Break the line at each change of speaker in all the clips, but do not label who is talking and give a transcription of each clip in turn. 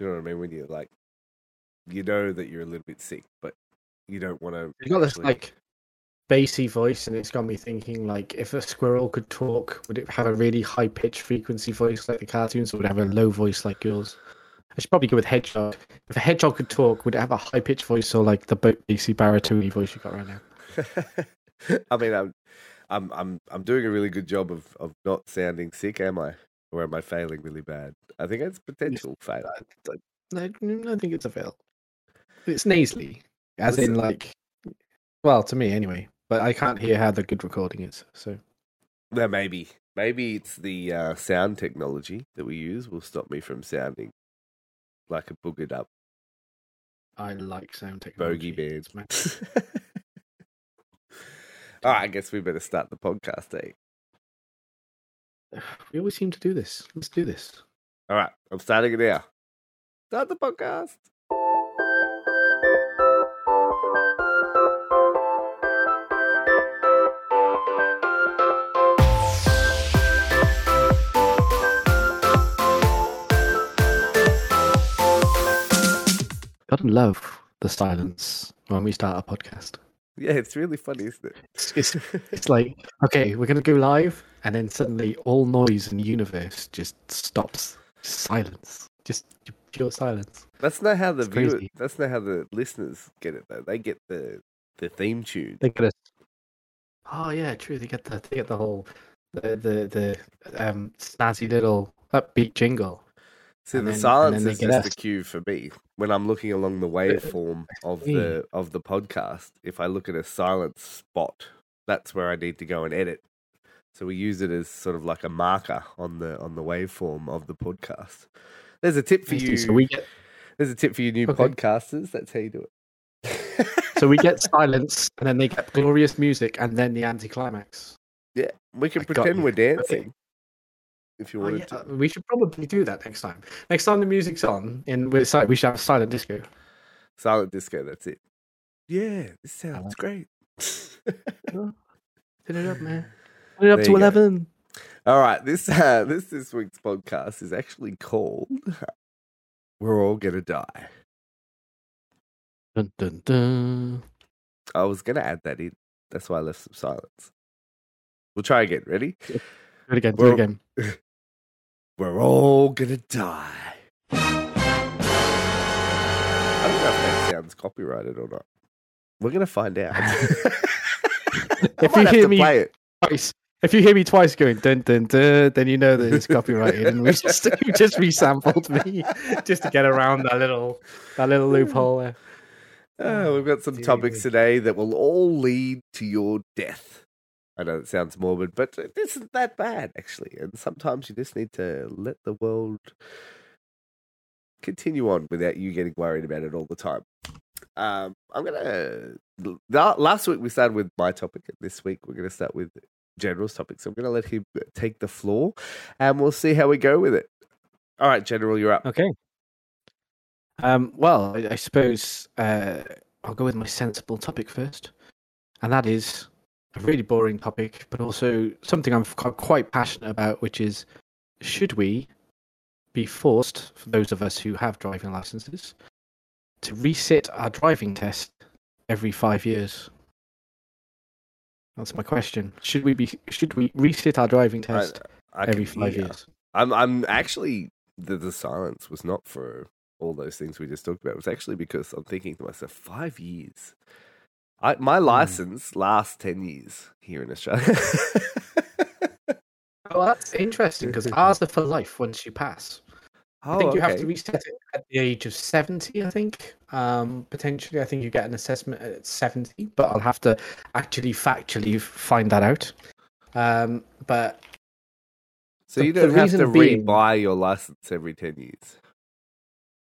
Do you know what I mean? When you're like, you know that you're a little bit sick, but you don't want to.
You got this like bassy voice, and it's got me thinking like, if a squirrel could talk, would it have a really high pitched frequency voice like the cartoons, or would it have a low voice like yours? I should probably go with hedgehog. If a hedgehog could talk, would it have a high pitched voice or like the bassy baritone voice you got right now?
I mean, I'm, I'm, I'm, I'm doing a really good job of of not sounding sick, am I? Or am I failing really bad? I think it's potential fail.
I, I think it's a fail. It's nasally, as in like, well, to me anyway. But I can't hear how the good recording is. So
Well, maybe, maybe it's the uh, sound technology that we use will stop me from sounding like a boogered up
I like sound technology.
bogey man. All right, I guess we better start the podcast, eh?
We always seem to do this. Let's do this.
All right, I'm starting it now. Start the podcast.
Gotta love the silence when we start a podcast.
Yeah, it's really funny, isn't it?
It's, it's, it's like, okay, we're gonna go live, and then suddenly all noise in the universe just stops. Silence. Just pure silence.
That's not how the
viewers,
that's not how the listeners get it though. They get the the theme tune.
They get us. Oh yeah, true. They get the they get the whole the the the um snazzy little upbeat jingle.
See,
and
the
then-
silence is just
us.
the cue for me when I'm looking along the waveform of the of the podcast. If I look at a silence spot, that's where I need to go and edit. So we use it as sort of like a marker on the on the waveform of the podcast. There's a tip for you.
So we get
There's a tip for you new
Okay.
podcasters. That's how you do it.
so we get silence, and then they get glorious music, and then the anticlimax.
yeah, we can
I
pretend we're dancing if you
Oh, yeah,
to.
uh, we should probably do that next time. Next time the music's on, and we're we should have silent disco.
Silent disco. That's it. Yeah, this sounds great.
Turn it up, man. Turn it up
There
to
you go.
eleven.
All right, this uh, this this week's podcast is actually called "We're All Gonna Die."
Dun, dun, dun.
I was gonna add that in. That's why I left some silence. We'll try again. Ready?
Do it again. Do it again.
We're all gonna die. I don't know if that sounds copyrighted or not. We're gonna find out.
If you hear me-
play it.
Twice. If you hear me twice going dun dun dun, then you know that it's copyrighted, and we just we just resampled me just to get around that little that little loophole there.
Oh, we've got some
Dear
topics today that will all lead to your death. I know it sounds morbid, but it isn't that bad, actually. And sometimes you just need to let the world continue on without you getting worried about it all the time. Um, I'm gonna. Last week we started with my topic, this week we're gonna start with General's topic. So I'm gonna let him take the floor, and we'll see how we go with it. All right, General, you're up.
Okay. Um, well, I, I suppose uh, I'll go with my sensible topic first, and that is a really boring topic, but also something I'm quite passionate about, which is should we be forced, for those of us who have driving licenses, to resit our driving test every five years? That's my question. Should we be? Should we resit our driving test
I
every
can
five
hear.
years?
I'm I'm actually the, the silence was not for all those things we just talked about. It was actually because I'm thinking to myself, five years. I, my
Hmm.
license lasts ten years here in Australia.
Well, that's interesting because ours are for life once you pass. I think you have to reset it at the age of 70, I think. Um, potentially, I think you get an assessment at 70, but I'll have to actually factually find that out. Um, but
So
the-
you don't have to
being-
re-buy your license every ten years.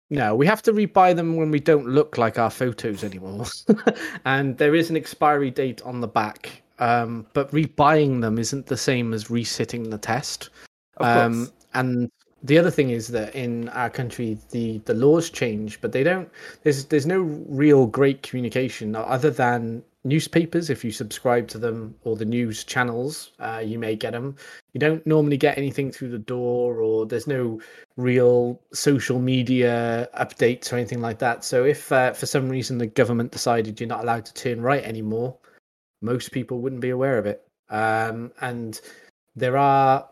No, we have to rebuy them when we don't look like our photos anymore. and there is an expiry date on the back. Um, but rebuying them isn't the same as resitting the test.
Of
um, and the other thing is that in our country the the laws change but they don't there's there's no real great communication other than newspapers, if you subscribe to them, or the news channels, uh, you may get them. You don't normally get anything through the door, or there's no real social media updates or anything like that. So, if uh, for some reason the government decided you're not allowed to turn right anymore, most people wouldn't be aware of it. Um, and there are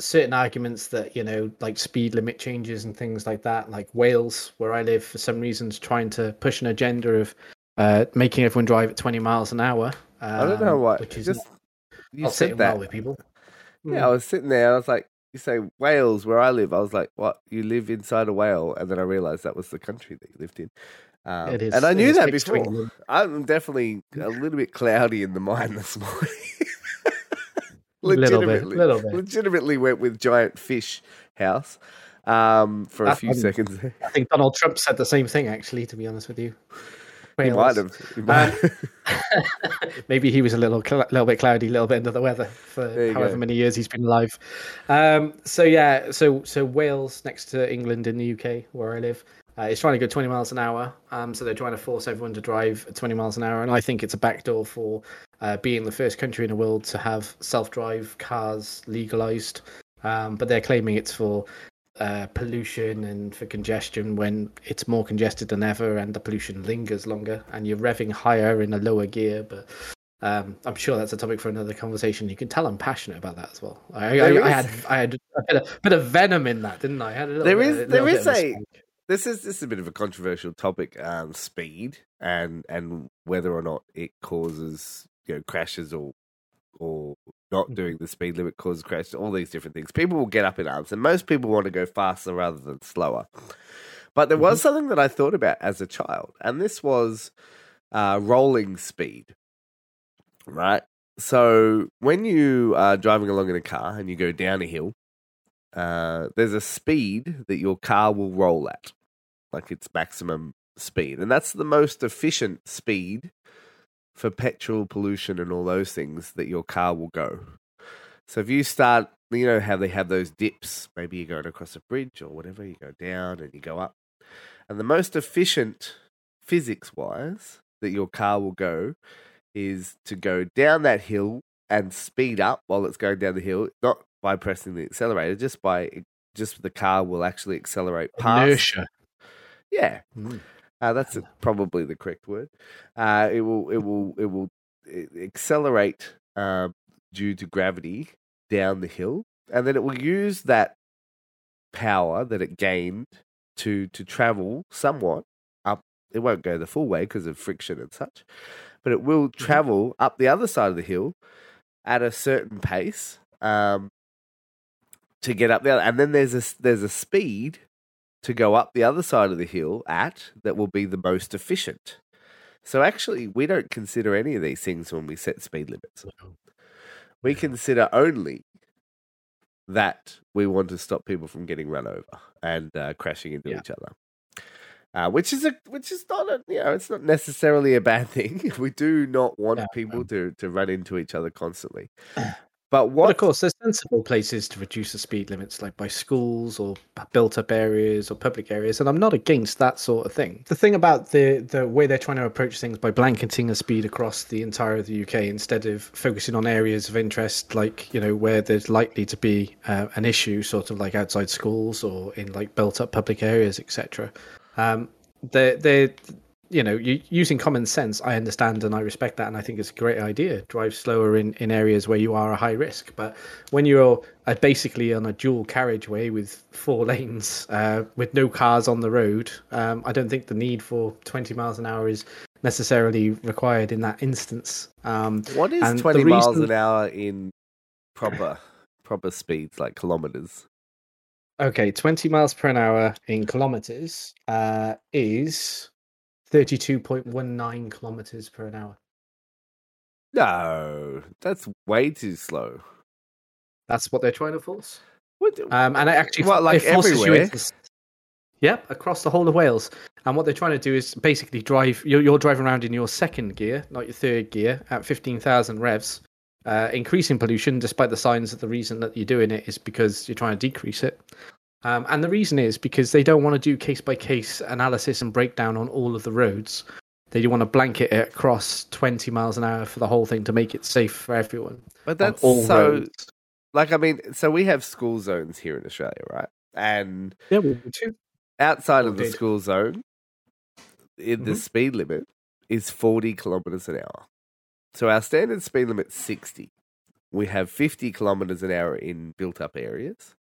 certain arguments that you know like speed limit changes and things like that like wales where i live for some reasons trying to push an agenda of uh, making everyone drive at 20 miles an hour um,
I don't know what.
which is
Just
not,
you said that.
well with people
Yeah, I was sitting there. I was like, you say Wales, where I live. I was like, what? You live inside a whale? And then I realized that was the country that you lived in. Um,
It is-
and I knew that before.
England.
I'm definitely a little bit cloudy in the mind this morning.
little bit
legitimately,
little bit
legitimately went with giant fish house um, for a few
funny.
seconds.
i think donald trump said the same thing actually to be honest with you
He might have. He might
Um, Maybe he was a little cl- little bit cloudy, a little bit under the weather for however
go.
many years he's been alive. Um, so yeah, so so Wales next to England in the UK where I live. Uh, is trying to go 20 miles an hour. Um, so they're trying to force everyone to drive 20 miles an hour. And I think it's a backdoor for uh, being the first country in the world to have self drive cars legalized. Um, but they're claiming it's for uh, pollution and for congestion when it's more congested than ever and the pollution lingers longer and you're revving higher in a lower gear. But um, I'm sure that's a topic for another conversation. You can tell I'm passionate about that as well. I, I, I had I had a bit of, bit of venom in that, didn't I? I had a little
There is-
a
there is a- this is this is a bit of a controversial topic, um, speed and and whether or not it causes you know crashes or or not doing the speed limit causes crashes. All these different things. People will get up in arms, and most people want to go faster rather than slower. But there was something that I thought about as a child, and this was uh, rolling speed. Right. So when you are driving along in a car and you go down a hill, uh, there's a speed that your car will roll at, like its maximum speed, and that's the most efficient speed for petrol pollution and all those things that your car will go. So if you start, you know how they have those dips, maybe you're going across a bridge or whatever, you go down and you go up, and the most efficient physics wise that your car will go is to go down that hill and speed up while it's going down the hill, not by pressing the accelerator, just by just the car will actually accelerate past.
Inertia.
Yeah,
Mm.
Uh, that's probably the correct word. Uh, it will, it will, it will uh, accelerate uh, due to gravity down the hill, and then it will use that power that it gained to to travel somewhat up. It won't go the full way because of friction and such, but it will travel up the other side of the hill at a certain pace um, to get up there. And then there's a there's a speed to go up the other side of the hill at that will be the most efficient. So actually, we don't consider any of these things when we set speed limits. We consider only that we want to stop people from getting run over and uh, crashing into
Yeah.
each other. Uh, which is a which is not a you know it's not necessarily a bad thing. We do not want
No,
people
no.
to to run into each other constantly.
But
But what
of course, there's sensible places to reduce the speed limits, like by schools or built-up areas or public areas, and I'm not against that sort of thing. The thing about the the way they're trying to approach things by blanketing a speed across the entire of the UK instead of focusing on areas of interest, like you know where there's likely to be uh, an issue, sort of like outside schools or in like built-up public areas, etc. Um, they're they you know, you, using common sense, I understand and I respect that, and I think it's a great idea. Drive slower in, in areas where you are a high risk, but when you're basically on a dual carriageway with four lanes, uh, with no cars on the road, um, I don't think the need for 20 miles an hour is necessarily required in that instance. Um,
what is
and the
twenty miles an hour in proper proper speeds like kilometers?
okay, 20 miles per hour in kilometers uh, is 32.19 kilometers per an hour.
No, that's way too slow.
That's what they're trying to force.
What?
Um, and it actually
What, like
it forces you
everywhere?
into Yep, across the whole of Wales. And what they're trying to do is basically drive. You're, you're driving around in your second gear, not your third gear, at fifteen thousand revs, uh, increasing pollution. Despite the signs that the reason that you're doing it is because you're trying to decrease it. Um, and the reason is because they don't want to do case by case analysis and breakdown on all of the roads. They do want to blanket it across 20 miles an hour for the whole thing to make it safe for everyone.
But that's
all
so.
roads.
Like, I mean, so we have school zones here in Australia, right? And
Yeah, we do
outside of the school zone, in the
Mhm.
speed limit is 40 kilometers an hour. So our standard speed limit's 60. We have 50 kilometers an hour in built up areas.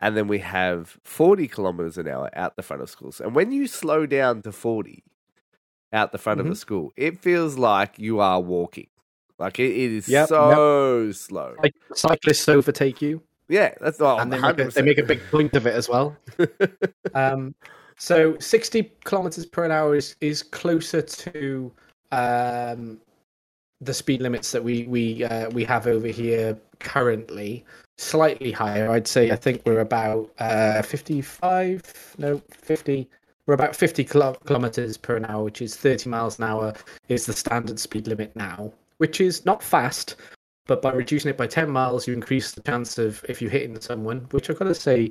And then we have 40 kilometers an hour out the front of schools. And when you slow down to 40 out the front of a school, it feels like you are walking. Like it, it is
Yep,
so slow.
Like cyclists overtake you,
yeah, that's all.
and they make, a, they make a big point of it as well. Um, so 60 kilometers per hour is, is closer to um, the speed limits that we we uh, we have over here currently. Slightly higher, I'd say. I think we're about uh, 55, no, 50. We're about 50 kilo- kilometers per an hour, which is 30 miles an hour, is the standard speed limit now, which is not fast. But by reducing it by 10 miles, you increase the chance of if you hit into someone, which I've got to say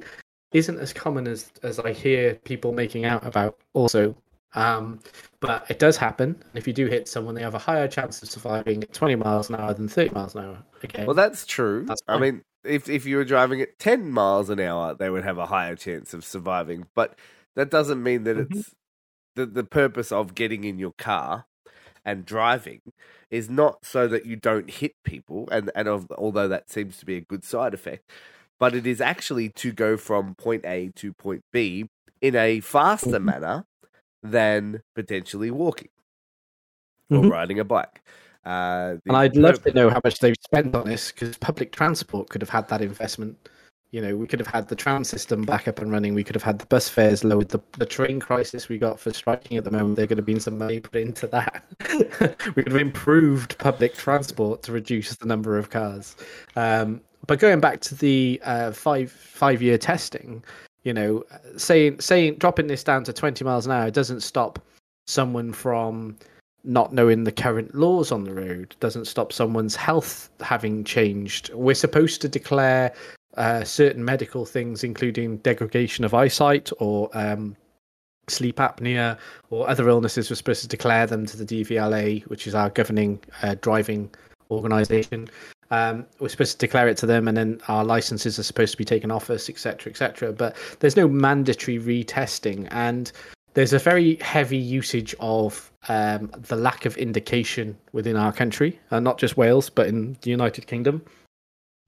isn't as common as as I hear people making out about. Also, um, but it does happen. And if you do hit someone, they have a higher chance of surviving at 20 miles an hour than 30 miles an hour. Okay.
Well, that's true.
That's
I mean, if if you were driving at ten miles an hour, they would have a higher chance of surviving. But that doesn't mean that
Mhm.
it's the the purpose of getting in your car and driving is not so that you don't hit people, and and of, although that seems to be a good side effect, but it is actually to go from point A to point B in a faster
Mhm.
manner than potentially walking or
Mhm.
riding a bike. Uh,
and I'd love to know how much they've spent on this because public transport could have had that investment. You know, we could have had the tram system back up and running. We could have had the bus fares lowered. The, the train crisis we got for striking at the moment, there could have been some money put into that. we could have improved public transport to reduce the number of cars. Um, but going back to the uh, five five year testing, you know, saying saying dropping this down to twenty miles an hour doesn't stop someone from not knowing the current laws on the road doesn't stop someone's health having changed. We're supposed to declare uh, certain medical things, including degradation of eyesight or um, sleep apnea or other illnesses. We're supposed to declare them to the DVLA, which is our governing uh, driving organisation. Um, we're supposed to declare it to them, and then our licenses are supposed to be taken off us, etc., etc. But there's no mandatory retesting, and there's a very heavy usage of um, the lack of indication within our country, and not just Wales, but in the United Kingdom,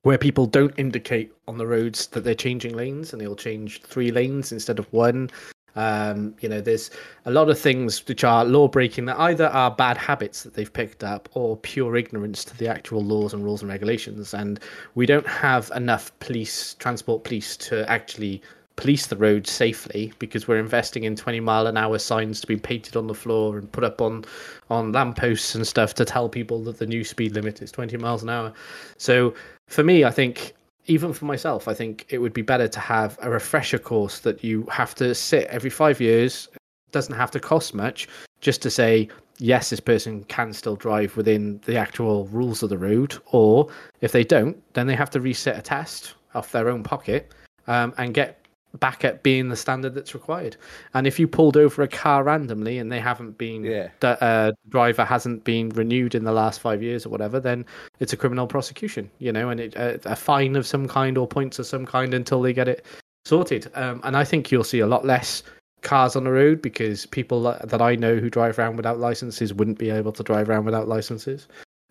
where people don't indicate on the roads that they're changing lanes, and they'll change three lanes instead of one. Um, you know, there's a lot of things which are law breaking that either are bad habits that they've picked up or pure ignorance to the actual laws and rules and regulations. And we don't have enough police, transport police, to actually police the road safely because we're investing in 20 mile an hour signs to be painted on the floor and put up on on lampposts and stuff to tell people that the new speed limit is 20 miles an hour. So for me, I think even for myself, I think it would be better to have a refresher course that you have to sit every five years. Doesn't have to cost much, just to say yes, this person can still drive within the actual rules of the road, or if they don't, then they have to reset a test off their own pocket um, and get back at being the standard that's required. And if you pulled over a car randomly and they haven't been,
Yeah.
the uh, driver hasn't been renewed in the last five years or whatever, then it's a criminal prosecution, you know, and it, uh, a fine of some kind or points of some kind until they get it sorted. Um, and I think you'll see a lot less cars on the road because people that that I know who drive around without licenses wouldn't be able to drive around without licenses.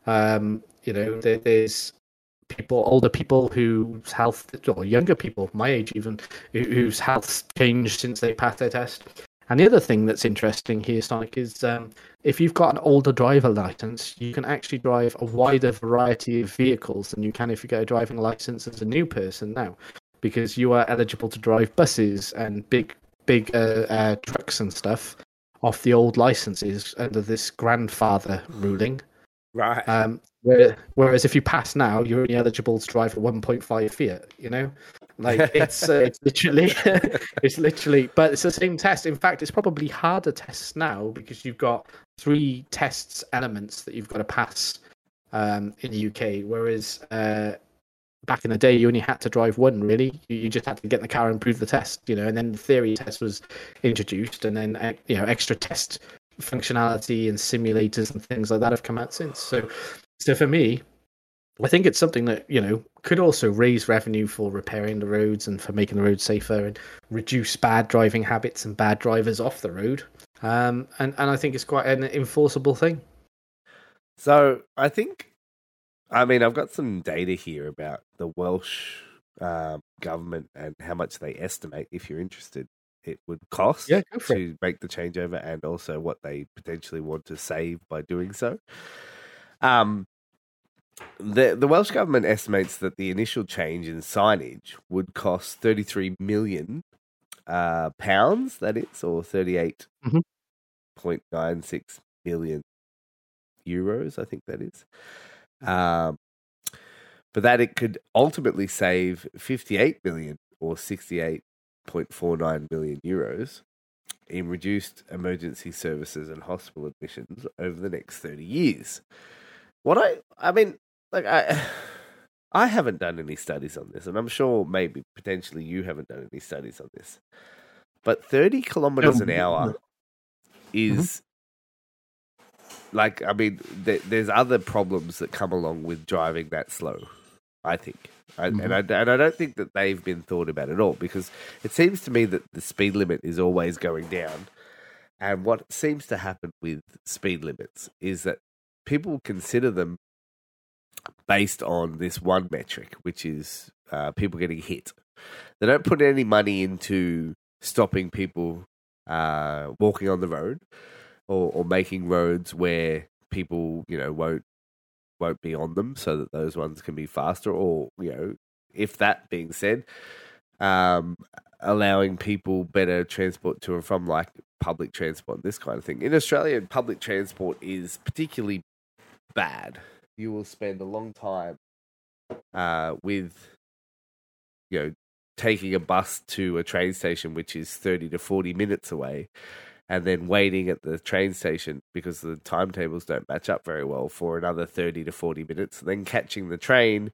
Um, you know, there, there's people, older people whose health, or younger people, my age even, who- whose health's changed since they passed their test. And the other thing that's interesting here, Sonic, is um, if you've got an older driver license, you can actually drive a wider variety of vehicles than you can if you get a driving license as a new person now, because you are eligible to drive buses and big, big uh, uh, trucks and stuff off the old licenses under this grandfather ruling.
Right.
Um, whereas if you pass now, you're only eligible to drive a 1.5 Fiat. You know, like it's uh, it's literally it's literally, but it's the same test. In fact, it's probably harder tests now because you've got three tests elements that you've got to pass um, in the UK, whereas uh, back in the day you only had to drive one. Really, you, you just had to get in the car and prove the test. You know, and then the theory test was introduced, and then uh, you know extra test functionality and simulators and things like that have come out since. So, so for me, I think it's something that you know could also raise revenue for repairing the roads and for making the roads safer and reduce bad driving habits and bad drivers off the road. Um, and and I think it's quite an enforceable thing.
So I think, I mean, I've got some data here about the Welsh um, government and how much they estimate, if you're interested, it would cost
Yeah, for it.
to make the changeover, and also what they potentially want to save by doing so. Um, the the Welsh government estimates that the initial change in signage would cost 33 million uh, pounds. That is, or 38
Mhm.
point nine six million euros. I think that is. Um, but that it could ultimately save 58 million or 68.49 million euros in reduced emergency services and hospital admissions over the next 30 years. What I I mean, like I I haven't done any studies on this, and I'm sure maybe potentially you haven't done any studies on this. But 30 kilometers an um, hour mm-hmm. is like I mean, th- there's other problems that come along with driving that slow. I think, I, and I and I don't think that they've been thought about at all because it seems to me that the speed limit is always going down, and what seems to happen with speed limits is that people consider them based on this one metric, which is uh, people getting hit. They don't put any money into stopping people uh, walking on the road or, or making roads where people, you know, won't won't be on them, so that those ones can be faster. Or you know, if that being said, um, allowing people better transport to and from, like public transport, this kind of thing. In Australia, public transport is particularly bad. You will spend a long time uh, with, you know, taking a bus to a train station, which is 30 to 40 minutes away, and then waiting at the train station because the timetables don't match up very well for another 30 to 40 minutes, and then catching the train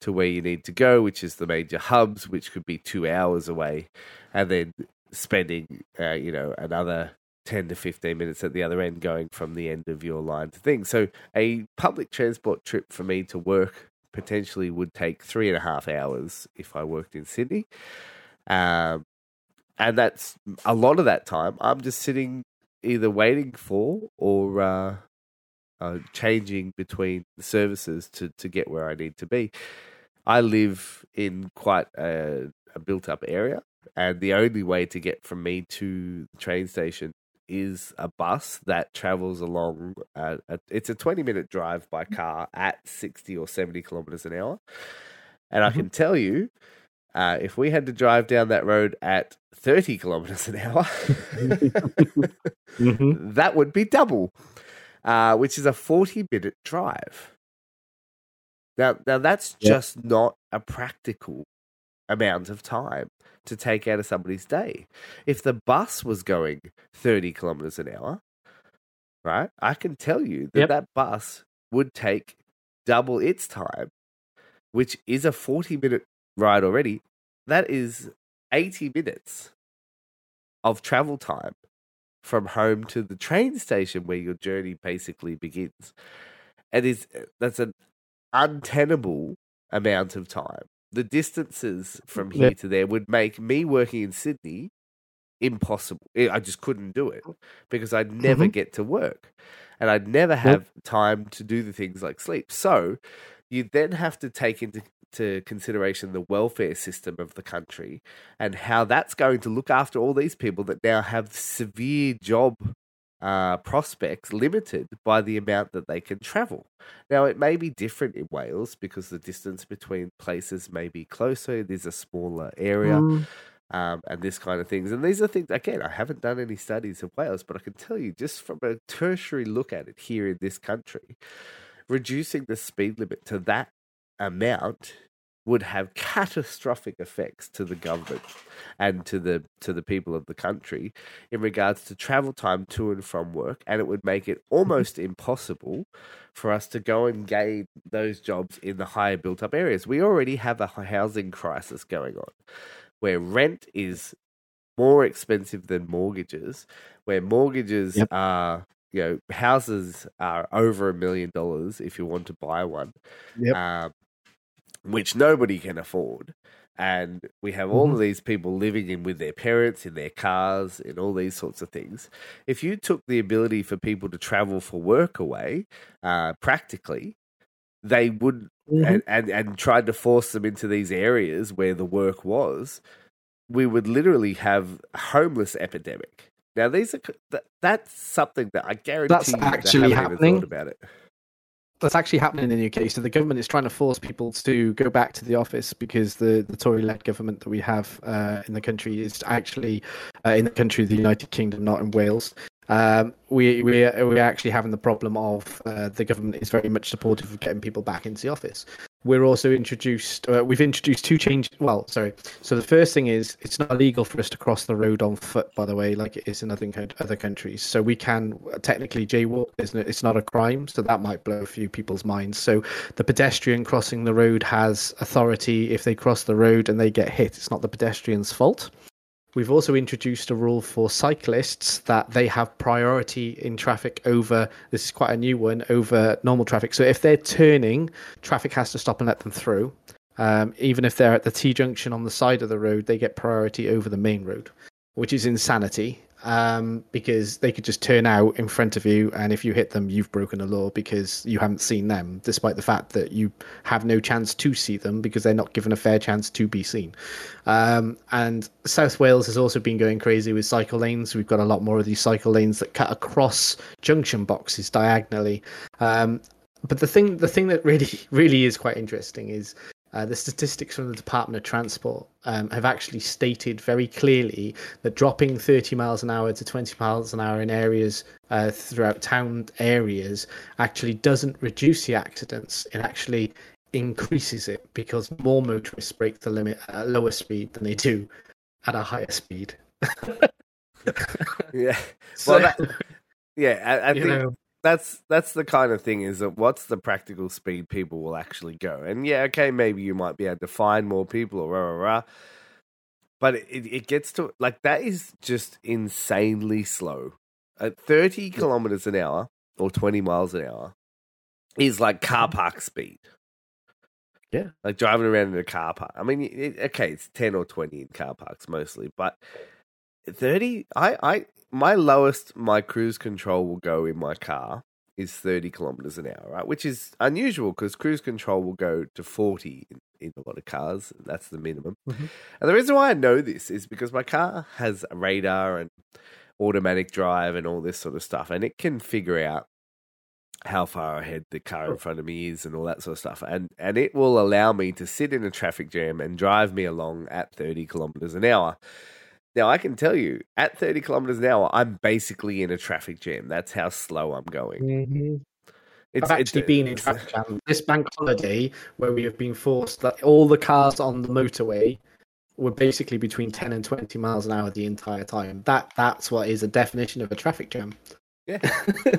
to where you need to go, which is the major hubs, which could be two hours away, and then spending, uh, you know, another 10 to 15 minutes at the other end going from the end of your line to things. So a public transport trip for me to work potentially would take three and a half hours if I worked in Sydney. Um, and that's a lot of that time I'm just sitting either waiting for or uh, uh, changing between the services to, to get where I need to be. I live in quite a, a built up area, and the only way to get from me to the train station is a bus that travels along. Uh, a, it's a 20 minute drive by car at 60 or 70 kilometers an hour. And I
Mhm.
can tell you, uh, if we had to drive down that road at 30 kilometers an hour,
Mm-hmm.
that would be double, uh, which is a 40 minute drive. Now, now that's
Yep.
just not a practical amount of time to take out of somebody's day. If the bus was going 30 kilometers an hour, right, I can tell you that
Yep.
that bus would take double its time, which is a 40 minute ride already. That is 80 minutes of travel time from home to the train station where your journey basically begins. It is that's an untenable amount of time. The distances from here to there would make me working in Sydney impossible. I just couldn't do it because I'd never
Mhm.
get to work and I'd never have time to do the things like sleep. So you then have to take into to consideration the welfare system of the country and how that's going to look after all these people that now have severe job uh, prospects limited by the amount that they can travel. Now, it may be different in Wales because the distance between places may be closer. There's a smaller area
Mm.
um, and this kind of things. And these are things, again, I haven't done any studies of Wales, but I can tell you just from a tertiary look at it here in this country, reducing the speed limit to that amount would have catastrophic effects to the government and to the to the people of the country in regards to travel time to and from work and it would make it almost impossible for us to go and gain those jobs in the higher built up areas we already have a housing crisis going on where rent is more expensive than mortgages, where mortgages
Yep.
are, you know, houses are over a million dollars if you want to buy one,
Yep.
um, which nobody can afford. And we have all
Mm-hmm.
of these people living in with their parents in their cars and all these sorts of things. If you took the ability for people to travel for work away, uh, practically, they would
Mm-hmm.
and, and and tried to force them into these areas where the work was, we would literally have a homeless epidemic. Now these are that, that's something that I guarantee
That's
you
actually
haven't even
happening.
thought about it.
That's actually happening in the UK. So the government is trying to force people to go back to the office because the, the Tory-led government that we have uh, in the country is actually uh, in the country of the United Kingdom, not in Wales. Um, we we we're actually having the problem of uh, the government is very much supportive of getting people back into the office. We're also introduced. Uh, we've introduced two changes. Well, sorry. So the first thing is it's not illegal for us to cross the road on foot, by the way, like it is in other other countries. So we can technically jaywalk. It's not, it? it's not a crime, so that might blow a few people's minds. So the pedestrian crossing the road has authority. If they cross the road and they get hit, it's not the pedestrian's fault. We've also introduced a rule for cyclists that they have priority in traffic over, this is quite a new one, over normal traffic. So if they're turning, traffic has to stop and let them through. Um, even if they're at the T junction on the side of the road, they get priority over the main road, which is insanity um, because they could just turn out in front of you, and if you hit them, you've broken the law because you haven't seen them, despite the fact that you have no chance to see them because they're not given a fair chance to be seen. Um, and South Wales has also been going crazy with cycle lanes. We've got a lot more of these cycle lanes that cut across junction boxes diagonally. Um, but the thing, the thing that really, really is quite interesting is uh, the statistics from the Department of Transport um, have actually stated very clearly that dropping 30 miles an hour to 20 miles an hour in areas uh, throughout town areas actually doesn't reduce the accidents. It actually increases it because more motorists break the limit at a lower speed than they do at a higher speed.
Yeah,
So,
well, that, yeah, I, I think
know,
that's that's the kind of thing is that what's the practical speed people will actually go? And yeah okay maybe you might be able to find more people or rah, rah, rah, but it, it gets to like that is just insanely slow. At 30 kilometers an hour or 20 miles an hour is like car mm-hmm. park speed.
Yeah.
like driving around in a car park. I mean it, okay it's 10 or 20 in car parks mostly but 30 i i my lowest my cruise control will go in my car is 30 kilometers an hour right? Which is unusual because cruise control will go to 40 in, in a lot of cars. That's the minimum.
Mhm.
and the reason why i know this is because my car has a radar and automatic drive and all this sort of stuff and it can figure out how far ahead the car in front of me is and all that sort of stuff. And and it will allow me to sit in a traffic jam and drive me along at 30 kilometers an hour now I can tell you, at 30 kilometers an hour, I'm basically in a traffic jam. That's how slow I'm going.
Mhm.
It's
I've actually
it's-
been in traffic jam this bank holiday where we have been forced that all the cars on the motorway were basically between 10 and 20 miles an hour the entire time. That that's what is a definition of a traffic jam.
Yeah.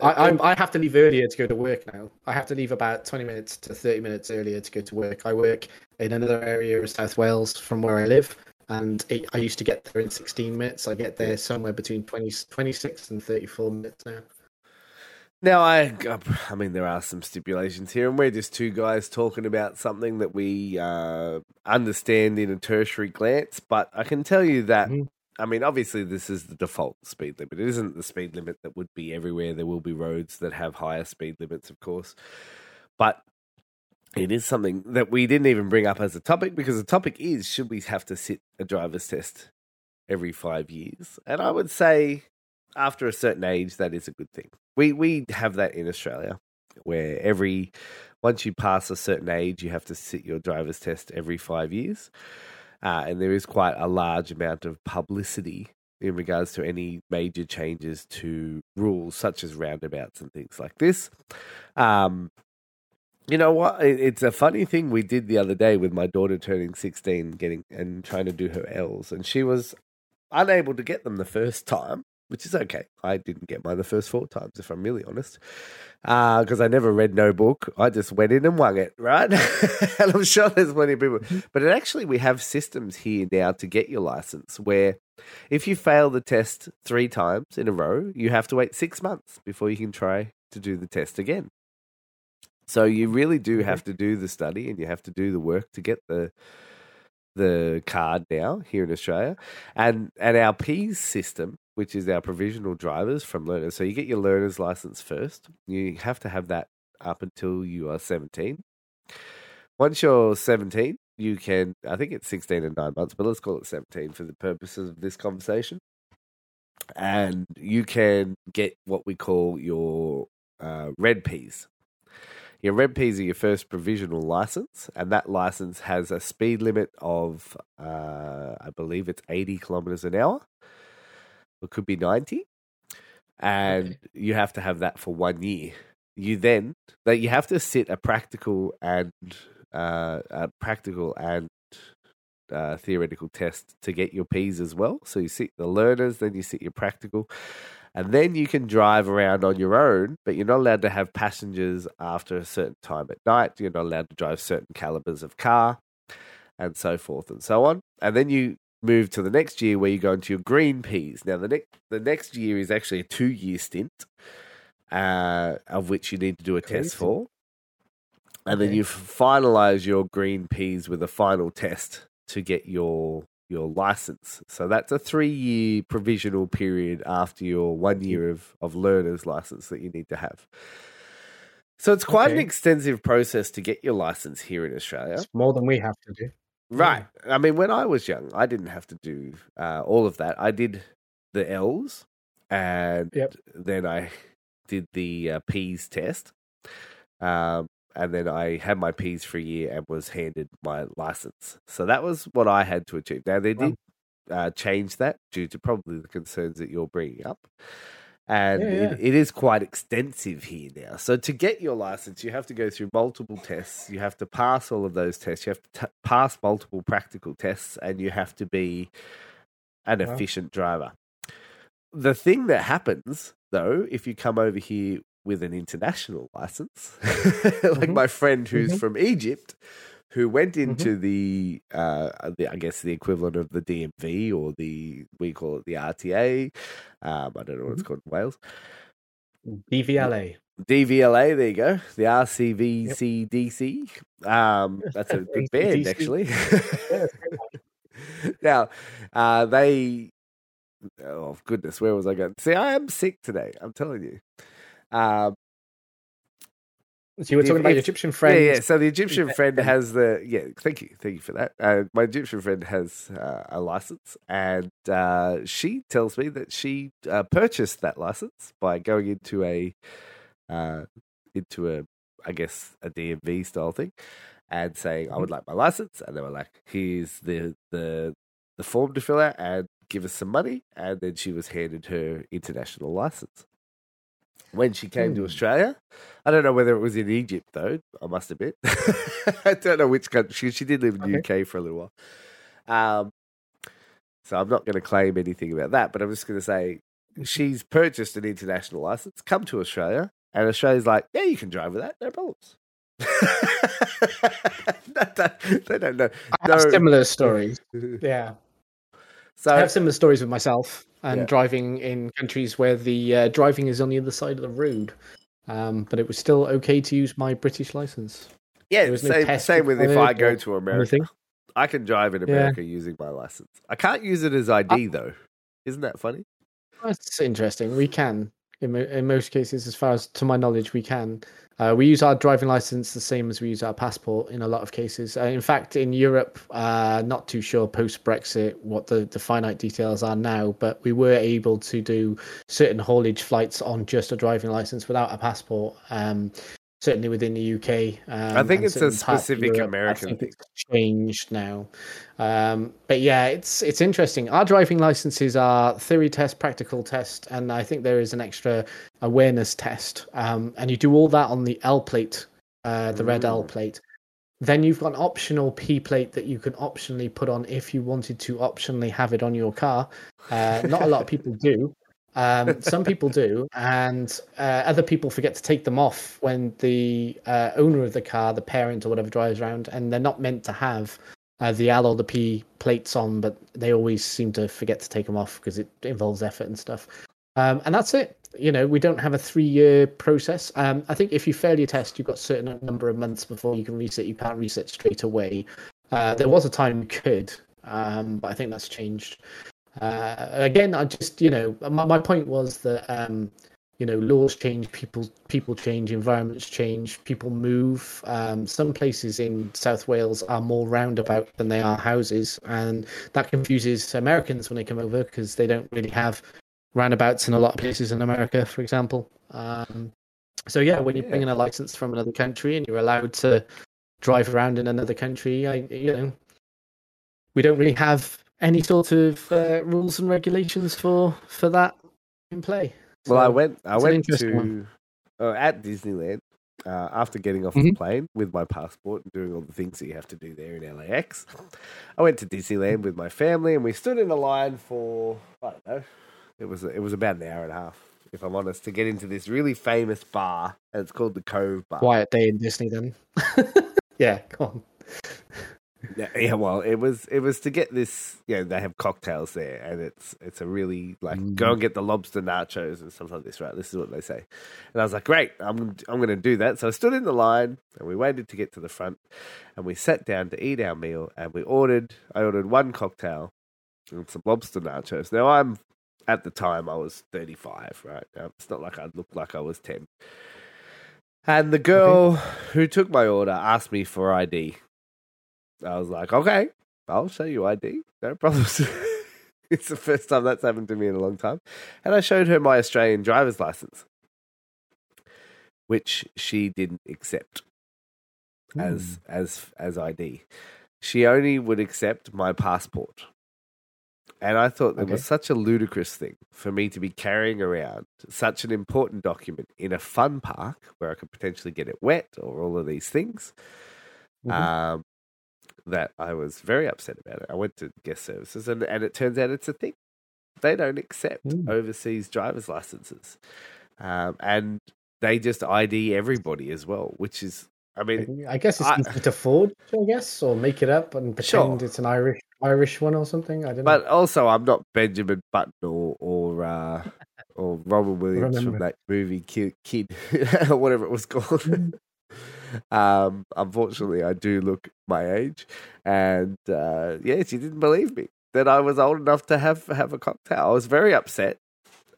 I, I'm, I have to leave earlier to go to work now. I have to leave about 20 minutes to 30 minutes earlier to go to work. I work in another area of South Wales from where I live, and it, I used to get there in 16 minutes. I get there somewhere between 20, 26 and 34 minutes now.
Now, I, I mean, there are some stipulations here, and we're just two guys talking about something that we uh, understand in a tertiary glance. But I can tell you that,
Mhm.
I mean, obviously, this is the default speed limit. It isn't the speed limit that would be everywhere. There will be roads that have higher speed limits, of course. But it is something that we didn't even bring up as a topic because the topic is should we have to sit a driver's test every five years? And I would say after a certain age, that is a good thing. We we have that in Australia, where every once you pass a certain age, you have to sit your driver's test every five years, uh, and there is quite a large amount of publicity in regards to any major changes to rules such as roundabouts and things like this. Um, you know what? It's a funny thing we did the other day with my daughter turning sixteen, getting and trying to do her L's, and she was unable to get them the first time which is okay. I didn't get mine the first four times, if I'm really honest, uh, because I never read no book. I just went in and wung it, right? and I'm sure there's plenty of people. Mm-hmm. But it actually, we have systems here now to get your license where if you fail the test three times in a row, you have to wait six months before you can try to do the test again. So you really do have to do the study and you have to do the work to get the the card now here in Australia. And and our P's system, which is our provisional drivers from learners. So you get your learner's license first. You have to have that up until you are 17. Once you're 17, you can I think it's 16 and 9 months, but let's call it 17 for the purposes of this conversation. And you can get what we call your uh, red P's. Your red P's are your first provisional license, and that license has a speed limit of, uh, I believe it's 80 kilometers an hour. It could be 90. And
Okay.
you have to have that for one year. You then, that you have to sit a practical and, uh, a practical and uh, theoretical test to get your P's as well. So you sit the learners, then you sit your practical, and then you can drive around on your own, but you're not allowed to have passengers after a certain time at night. You're not allowed to drive certain calibers of car, and so forth and so on. And then you move to the next year where you go into your green P's. Now the next the next year is actually a two year stint, uh, of which you need to do a
Crazy.
test for. And then you finalize your green P's with a final test to get your your license. So that's a three year provisional period after your one year of, of learner's license that you need to have. So it's quite an extensive process to get your license here in Australia.
It's more than we have to do.
Right. I mean, when I was young, I didn't have to do uh, all of that. I did the L's, and
Yep.
then I did the uh, P's test, um, and then I had my P's for a year and was handed my license. So that was what I had to achieve. Now they did uh, change that due to probably the concerns that you're bringing up. And
Yeah, yeah.
It, it is quite extensive here now. So to get your license, you have to go through multiple tests. You have to pass all of those tests. You have to t- pass multiple practical tests, and you have to be an
Wow.
efficient driver. The thing that happens, though, if you come over here with an international license, like
Mhm.
my friend who's
Mhm.
from Egypt, who went
Mm-hmm.
into the, uh, the, I guess the equivalent of the DMV or the we call it the RTA. Um, I don't know what
Mm-hmm.
it's called in Wales.
DVLA.
DVLA, there you go. The RCVCDC. Um, that's a good band, actually.
Yeah, it's a great one.
now, uh, they. Oh goodness, where was I going? See, I am sick today. I'm telling you. Um,
So you were
If-
talking about your Egyptian friend.
Yeah, yeah. So the Egyptian friend has the yeah. Thank you, thank you for that. Uh, my Egyptian friend has uh, a license, and uh, she tells me that she uh, purchased that license by going into a uh, into a I guess a DMV style thing, and saying I would like my license, and they were like, "Here's the the the form to fill out and give us some money," and then she was handed her international license. When she came to
Hmm.
Australia, I don't know whether it was in Egypt though. I must admit, I don't know which country. She, she did live in the UK for a little while, um, so I'm not going to claim anything about that. But I'm just going to say she's purchased an international license, come to Australia, and Australia's like, yeah, you can drive with that, no problems. they don't know.
I have
No.
similar stories. Yeah.
So
I have similar stories with myself and
Yeah.
driving in countries where the uh, driving is on the other side of the road. Um, but it was still okay to use my British license.
yeah,
no
same, same with if I go to America.
anything.
I can drive in
Yeah.
America using my license. I can't use it as ID though. Isn't that funny?
That's interesting. We can, in, in most cases, as far as to my knowledge, we can. Uh, we use our driving license the same as we use our passport in a lot of cases. Uh, in fact, in Europe, uh, not too sure post Brexit what the, the finite details are now, but we were able to do certain haulage flights on just a driving license without a passport. Um, certainly within the UK. Um,
I think it's a
certain parts of
specific
Europe.
American thing.
it's changed now. Um, but yeah, it's it's interesting. Our driving licenses are theory test, practical test, and I think there is an extra awareness test. Um, and you do all that on the L plate, uh, the red L
Mm.
plate. Then you've got an optional P plate that you can optionally put on if you wanted to optionally have it on your car. Uh, not a lot of people do. Um, some people do, and uh, other people forget to take them off when the uh, owner of the car, the parent or whatever, drives around, and they're not meant to have uh, the L or the P plates on, but they always seem to forget to take them off because it involves effort and stuff. Um, and that's it. You know, we don't have a three-year process. Um, I think if you fail your test, you've got a certain number of months before you can reset. You can't reset straight away. Uh, there was a time you could, um, but I think that's changed. Uh, again, I just you know my, my point was that um, you know laws change, people people change, environments change, people move. Um, some places in South Wales are more roundabout than they are houses, and that confuses Americans when they come over because they don't really have roundabouts in a lot of places in America, for example. Um, so yeah, when you're bringing a license from another country and you're allowed to drive around in another country, I, you know, we don't really have any sort of uh, rules and regulations for for that in play.
well, I went. I went to uh, at Disneyland uh, after getting off the
Mhm.
plane with my passport and doing all the things that you have to do there in LAX. I went to Disneyland with my family, and we stood in a line for I don't know. It was it was about an hour and a half, if I'm honest, to get into this really famous bar, and it's called the Cove Bar.
quiet day in Disney then. yeah, go on.
Yeah, well, it was it was to get this. You know, they have cocktails there, and it's it's a really like go
Mm.
and get the lobster nachos and stuff like this. Right, this is what they say. And I was like, great, I'm I'm going to do that. So I stood in the line, and we waited to get to the front, and we sat down to eat our meal, and we ordered. I ordered one cocktail and some lobster nachos. Now I'm at the time I was 35, right? Now, it's not like I looked like I was 10. And the girl who took my order asked me for ID. I was like, okay, I'll show you ID. No problems. it's the first time that's happened to me in a long time. And I showed her my Australian driver's license, which she didn't accept as as as ID. She only would accept my passport. And I thought it was such a ludicrous thing for me to be carrying around such an important document in a fun park where I could potentially get it wet or all of these things
Mhm.
um, that I was very upset about it. I went to guest services, and, and it turns out it's a thing. They don't accept
Mm.
overseas driver's licenses, um, and they just ID everybody as well, which is, I mean,
I guess it's
I-
easy to forge, I guess, or make it up and
Sure.
pretend it's an Irish Irish one or something. I don't know.
but also I'm not Benjamin Button or or uh, or Robin Williams from that movie Kid, Kid or whatever it was called. Um, unfortunately, I do look my age, and uh, yeah, she didn't believe me that I was old enough to have have a cocktail. I was very upset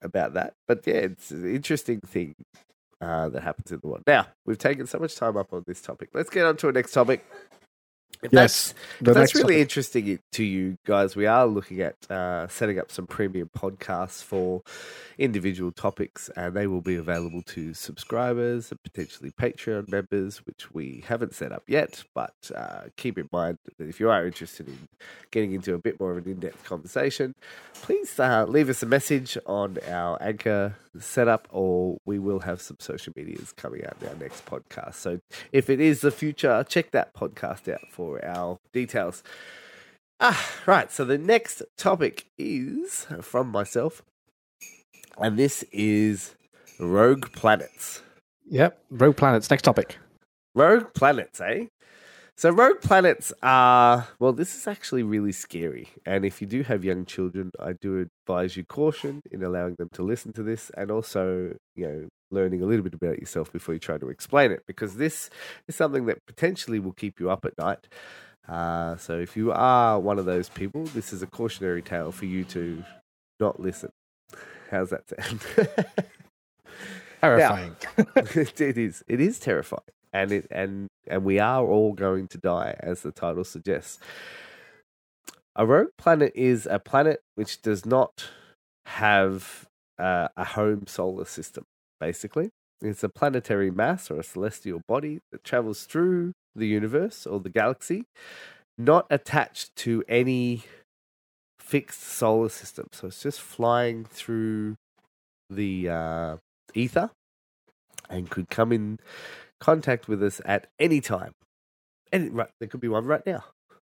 about that, but yeah, it's an interesting thing uh, that happens in the world. Now we've taken so much time up on this topic. Let's get on to a next topic. If
Yes, the
that's really
topic.
interesting to you guys. We are looking at uh, setting up some premium podcasts for individual topics, and they will be available to subscribers and potentially Patreon members, which we haven't set up yet. But uh, keep in mind that if you are interested in getting into a bit more of an in depth conversation, please uh, leave us a message on our Anchor setup, or we will have some social medias coming out in our next podcast. So if it is the future, check that podcast out for our details. Ah, right. So the next topic is from myself, and this is Rogue Planets.
Yep, Rogue Planets. Next topic.
Rogue planets, eh? So rogue planets are well, this is actually really scary. And if you do have young children, I do advise you caution in allowing them to listen to this and also, you know, learning a little bit about yourself before you try to explain it, because this is something that potentially will keep you up at night. Uh, so if you are one of those people, this is a cautionary tale for you to not listen. How's that sound?
Terrifying.
it is. It is terrifying, and it and and we are all going to die, as the title suggests. A rogue planet is a planet which does not have uh, a home solar system. Basically, it's a planetary mass or a celestial body that travels through the universe or the galaxy, not attached to any fixed solar system. So it's just flying through the uh, ether and could come in contact with us at any time. And right, there could be one right now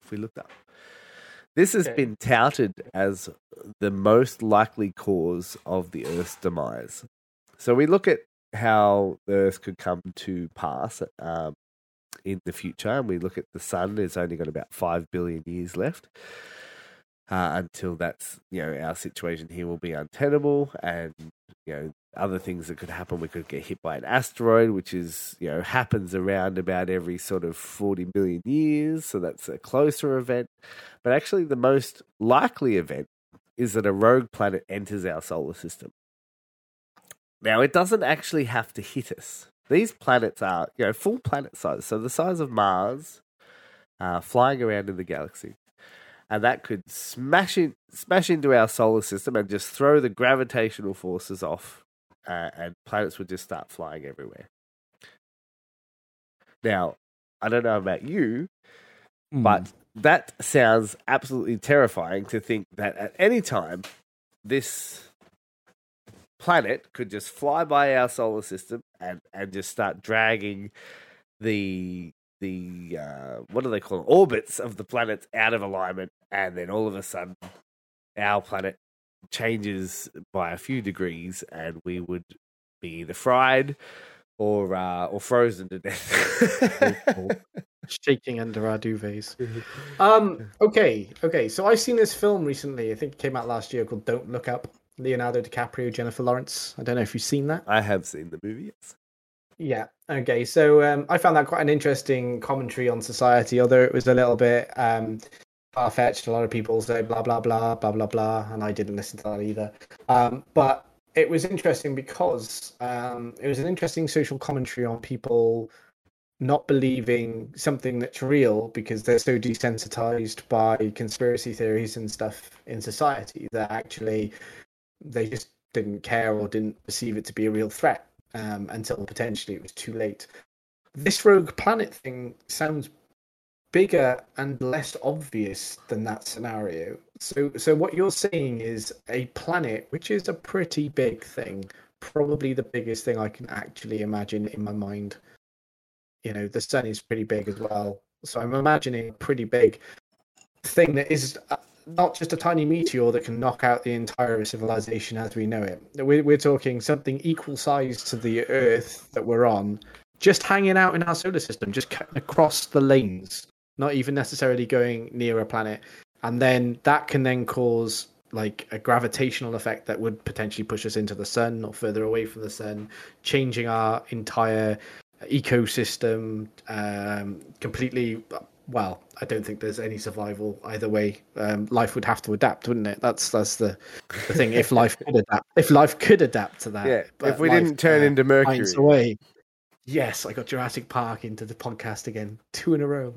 if we looked up. This has
Okay.
been touted as the most likely cause of the Earth's demise. So we look at how the Earth could come to pass um, in the future, and we look at the Sun. There's only got about five billion years left uh, until that's you know our situation here will be untenable, and you know other things that could happen. We could get hit by an asteroid, which is you know happens around about every sort of forty million years. So that's a closer event. But actually, the most likely event is that a rogue planet enters our solar system. Now, it doesn't actually have to hit us. These planets are, you know, full planet size, so the size of Mars, uh, flying around in the galaxy, and that could smash in, smash into our solar system and just throw the gravitational forces off, uh, and planets would just start flying everywhere. Now, I don't know about you,
Hmm.
but that sounds absolutely terrifying to think that at any time this planet could just fly by our solar system and, and just start dragging the the uh, what do they call them? orbits of the planets out of alignment and then all of a sudden our planet changes by a few degrees and we would be either fried or uh, or frozen to death.
shaking under our duvets. Um. Okay. Okay. So I've seen this film recently. I think it came out last year called "Don't Look Up." Leonardo DiCaprio, Jennifer Lawrence. I don't know if you've seen that.
I have seen the movie. Yes.
Yeah. Okay. So um, I found that quite an interesting commentary on society, although it was a little bit um, far fetched. A lot of people say blah blah blah blah blah blah, and I didn't listen to that either. Um, but it was interesting because um, it was an interesting social commentary on people not believing something that's real because they're so desensitized by conspiracy theories and stuff in society that actually they just didn't care or didn't perceive it to be a real threat um, until potentially it was too late. This rogue planet thing sounds bigger and less obvious than that scenario. So, so what you're seeing is a planet, which is a pretty big thing, probably the biggest thing I can actually imagine in my mind. You know, the sun is pretty big as well, so I'm imagining a pretty big thing that is uh, not just a tiny meteor that can knock out the entire civilization as we know it. We're, we're talking something equal size to the Earth that we're on, just hanging out in our solar system, just cutting across the lanes, not even necessarily going near a planet. And then that can then cause like a gravitational effect that would potentially push us into the sun or further away from the sun, changing our entire ecosystem um, completely. Well, I don't think there's any survival either way. Um, life would have to adapt, wouldn't it? That's that's the, the thing. If life could adapt, if life could adapt to that,
Yeah.
but
if we didn't turn
uh,
into Mercury.
finds a way. Yes, I got Jurassic Park into the podcast again, two in a row.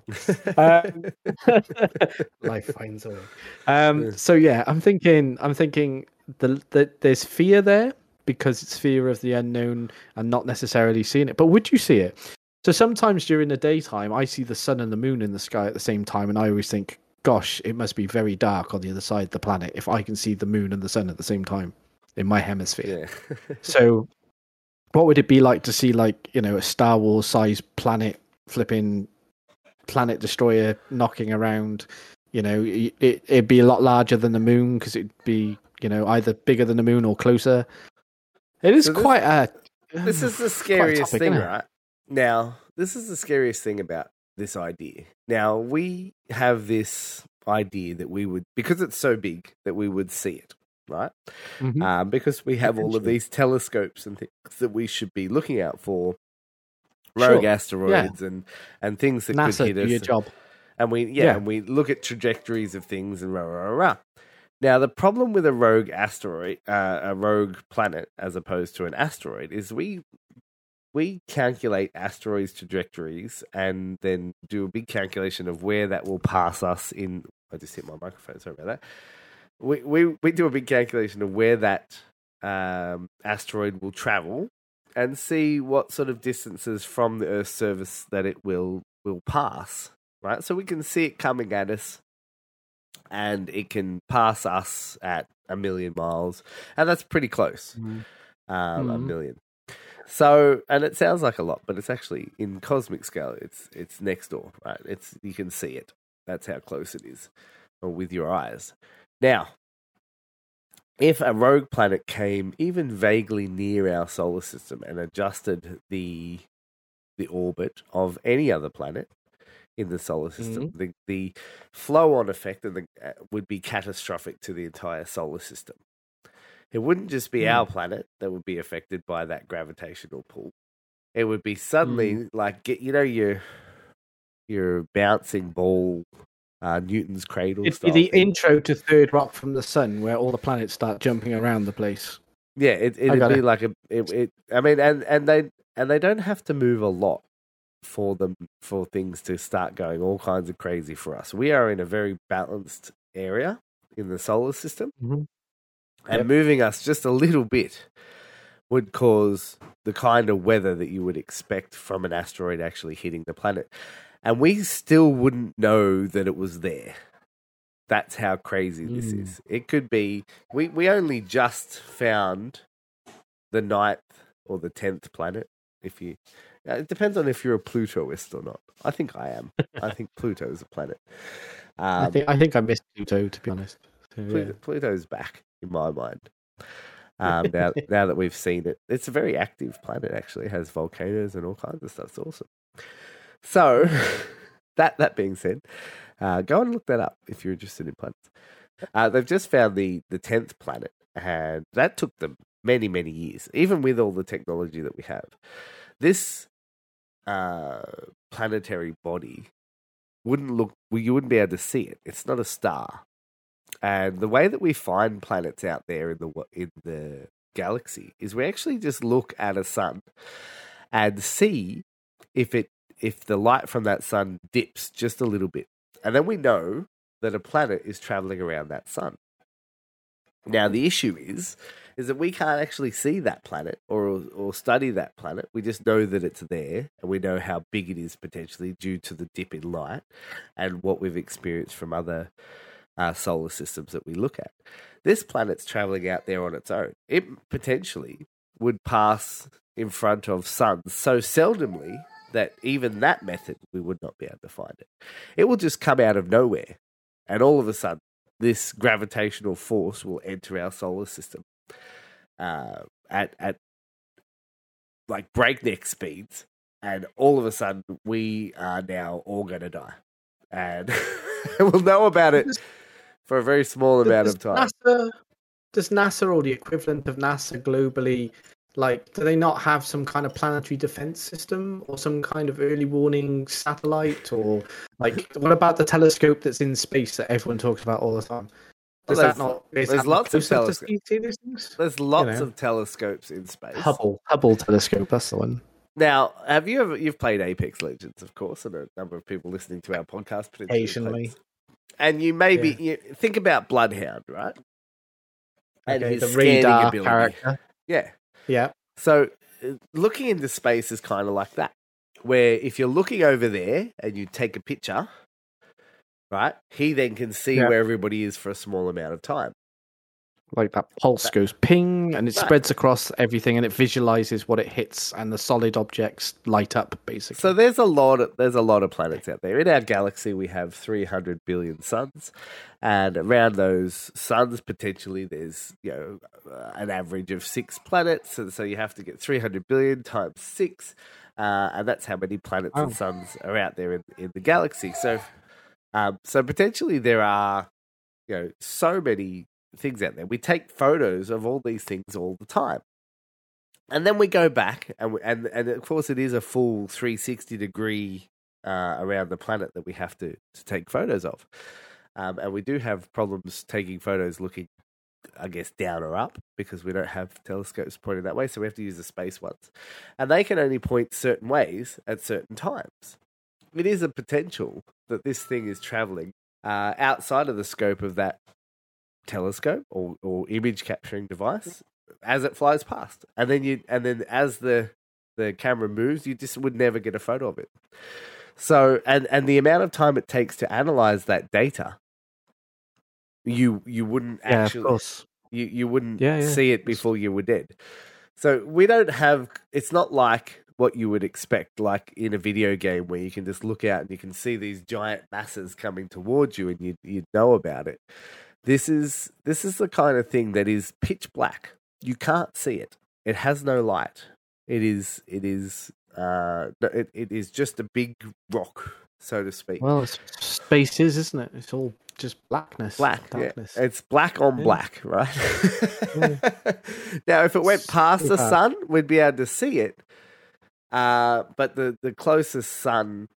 Um, life finds a way. Um, so yeah, I'm thinking, I'm thinking the, the there's fear there because it's fear of the unknown and not necessarily seeing it. But would you see it? So sometimes during the daytime, I see the sun and the moon in the sky at the same time, and I always think, gosh, it must be very dark on the other side of the planet if I can see the moon and the sun at the same time in my hemisphere.
yeah.
So, what would it be like to see, like, you know, a Star Wars sized planet flipping planet destroyer knocking around? You know, it, it- it'd be a lot larger than the moon because it'd be, you know, either bigger than the moon or closer. It is
So this-
quite a.
this is the scariest
topic,
thing, right? Now, this is the scariest thing about this idea. Now, we have this idea that we would, because it's so big, that we would see it, right?
Mhm.
Um, because we have all of these telescopes and things that we should be looking out for rogue
Sure.
asteroids and, and things that
NASA,
could hit
your
us.
job.
And we yeah,
Yeah.
and we look at trajectories of things and rah rah rah. rah. Now the problem with a rogue asteroid, uh, a rogue planet, as opposed to an asteroid, is we we calculate asteroids' trajectories and then do a big calculation of where that will pass us in. I just hit my microphone. Sorry about that. We we we do a big calculation of where that um, asteroid will travel and see what sort of distances from the Earth's surface that it will will pass right? So we can see it coming at us, and it can pass us at a million miles, and that's pretty close.
Mhm.
Um, A
Mhm.
million. So, and it sounds like a lot, but it's actually in cosmic scale. It's it's next door, right? It's you can see it. That's how close it is. or with your eyes. Now, if a rogue planet came even vaguely near our solar system and adjusted the the orbit of any other planet in the solar system, the the flow on effect the, uh, would be catastrophic to the entire solar system. It wouldn't just be
Mm.
our planet that would be affected by that gravitational pull. It would be suddenly like get you know your your bouncing ball, uh, Newton's cradle.
It'd be the
thing.
intro to Third Rock from the Sun, where all the planets start jumping around the place.
Yeah, it, it'd be
it.
like a. It, it, I mean, and and they and they don't have to move a lot for them for things to start going all kinds of crazy for us. We are in a very balanced area in the solar system,
Mhm.
and
Yep.
moving us just a little bit would cause the kind of weather that you would expect from an asteroid actually hitting the planet, and we still wouldn't know that it was there. That's how crazy this
Mm.
is. It could be we we only just found the ninth or the tenth planet. If you, uh, it depends on if you're a Plutoist or not. I think I am. I think Pluto is a planet. Um,
I think I think I missed Pluto, to be honest. So, yeah.
Pluto, Pluto's back in my mind. Um, now, now that we've seen it, it's a very active planet. Actually, it has volcanoes and all kinds of stuff. It's awesome. So, that that being said, uh, go and look that up if you're interested in planets. Uh, they've just found the the tenth planet, and that took them many many years, even with all the technology that we have. This uh, planetary body wouldn't look. Well, you wouldn't be able to see it. It's not a star. And the way that we find planets out there in the in the galaxy is we actually just look at a sun and see if it if the light from that sun dips just a little bit, and then we know that a planet is traveling around that sun. Now the issue is is that we can't actually see that planet or or study that planet. We just know that it's there, and we know how big it is potentially due to the dip in light and what we've experienced from other uh, solar systems that we look at. This planet's traveling out there on its own. It potentially would pass in front of suns so seldomly that even that method we would not be able to find it. It will just come out of nowhere, and all of a sudden, this gravitational force will enter our solar system uh, at at like breakneck speeds, and all of a sudden, we are now all going to die, and we'll know about it for a very small amount
does
of time.
NASA, does NASA or the equivalent of NASA globally, like, do they not have some kind of planetary defense system or some kind of early warning satellite? Or, like, what about the telescope that's in space that everyone talks about all the time?
Well,
Does that not,
there's
that
lots of telescopes.
see- see these things?
There's lots
know.
of telescopes in space.
Hubble, Hubble telescope, that's the one.
Now, have you ever you've played Apex Legends, of course, and a number of people listening to our podcast
Occasionally.
And you maybe you think about Bloodhound, right? And
Okay,
his
the
scanning
radar
ability.
character.
Yeah.
Yeah.
So uh, looking into space is kind of like that, where if you're looking over there and you take a picture, right, he then can see
Yeah.
where everybody is for a small amount of time.
Like that pulse goes ping and it spreads across everything and it visualizes what it hits and the solid objects light up basically.
So there's a lot of there's a lot of planets out there. In our galaxy we have 300 billion suns and around those suns potentially there's, you know, uh, an average of 6 planets and so you have to get 300 billion times 6 uh, and that's how many planets
Wow.
and suns are out there in, in the galaxy. So um, so potentially there are you know so many things out there. We take photos of all these things all the time. And then we go back, and we, and and of course it is a full 360 degree uh, around the planet that we have to to take photos of, um, and we do have problems taking photos looking, I guess, down or up because we don't have telescopes pointed that way, so we have to use the space ones, and they can only point certain ways at certain times. It is a potential that this thing is traveling uh, outside of the scope of that telescope or, or image capturing device as it flies past and then you and then as the the camera moves you just would never get a photo of it so and and the amount of time it takes to analyze that data you you wouldn't
yeah,
actually
of course.
you you wouldn't
Yeah, yeah.
see it before you were dead. So we don't have. It's not like what you would expect, like in a video game where you can just look out and you can see these giant masses coming towards you, and you you know about it. This is this is the kind of thing that is pitch black. You can't see it. It has no light. It is it is uh it, it is just a big rock, so to speak.
Well, it's spaces, isn't it? It's all just blackness.
black. Yeah.
darkness.
It's black on
Yeah.
black, right? now, if it went past the sun, we'd be able to see it. Uh, but the, the closest sun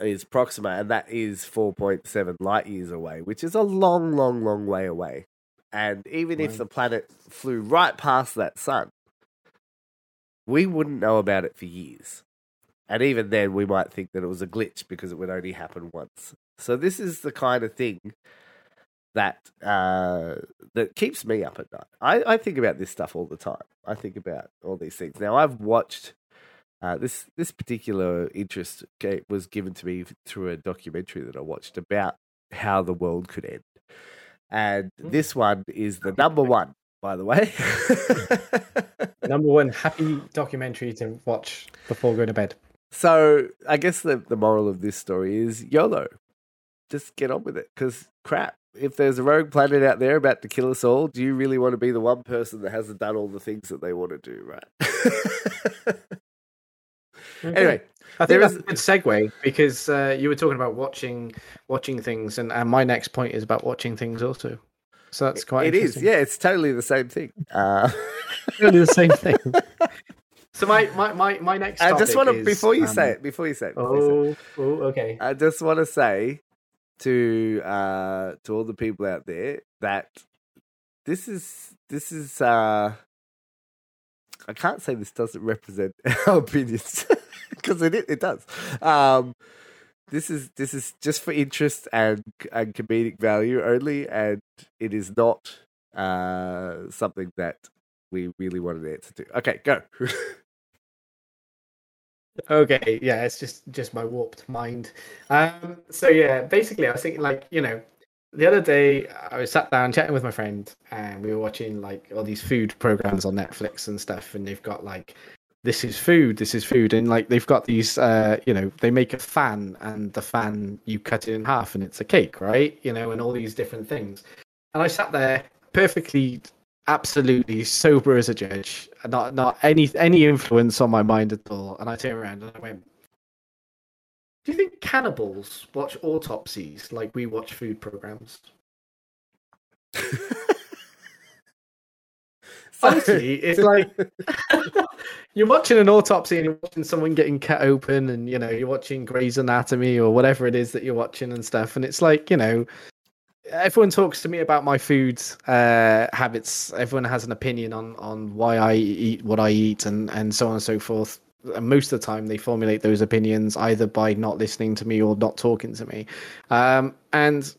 is Proxima, and that is 4.7 light years away, which is a long, long, long way away. And even if the planet flew right past that sun, we wouldn't know about it for years. And even then, we might think that it was a glitch because it would only happen once. So this is the kind of thing that uh, that keeps me up at night. I, I think about this stuff all the time. I think about all these things. Now I've watched uh, this this particular interest was given to me through a documentary that I watched about how the world could end, and
Hmm.
this one is the number one. By the way,
Number one happy documentary to watch before going to bed.
so I guess the the moral of this story is YOLO. Just get on with it, because crap. If there's a rogue planet out there about to kill us all, do you really want to be the one person that hasn't done all the things that they want to do, right? anyway,
I
there
think that's
is-
a good segue because uh, you were talking about watching watching things, and, and my next point is about watching things also. So that's quite.
it is. Yeah, it's totally the same thing. Uh,
really the same thing. so my my my, my next.
I just want to before you
um,
say it, before you say it, before you say it,
Oh, oh, okay.
I just want to say to uh, to all the people out there that this is this is uh, I can't say this doesn't represent our opinions because it it does. Um, this is this is just for interest and and comedic value only, and it is not uh, something that we really wanted an answer to. Okay, go.
Okay, yeah, it's just just my warped mind. Um, so yeah, basically, I was thinking like you know, the other day I was sat down chatting with my friend, and we were watching like all these food programs on Netflix and stuff, and they've got like this is food, this is food, and like they've got these, uh, you know, they make a fan, and the fan you cut it in half, and it's a cake, right? You know, and all these different things. And I sat there perfectly absolutely sober as a judge, not not any any influence on my mind at all. And I turned around and I went, "Do you think cannibals watch autopsies like we watch food programs?" Honestly, it's like you're watching an autopsy and you're watching someone getting cut open, and you know you're watching Grey's Anatomy or whatever it is that you're watching and stuff, and it's like you know everyone talks to me about my food uh, habits. Everyone has an opinion on on why I eat what I eat, and and so on and so forth. And most of the time, they formulate those opinions either by not listening to me or not talking to me. Um, and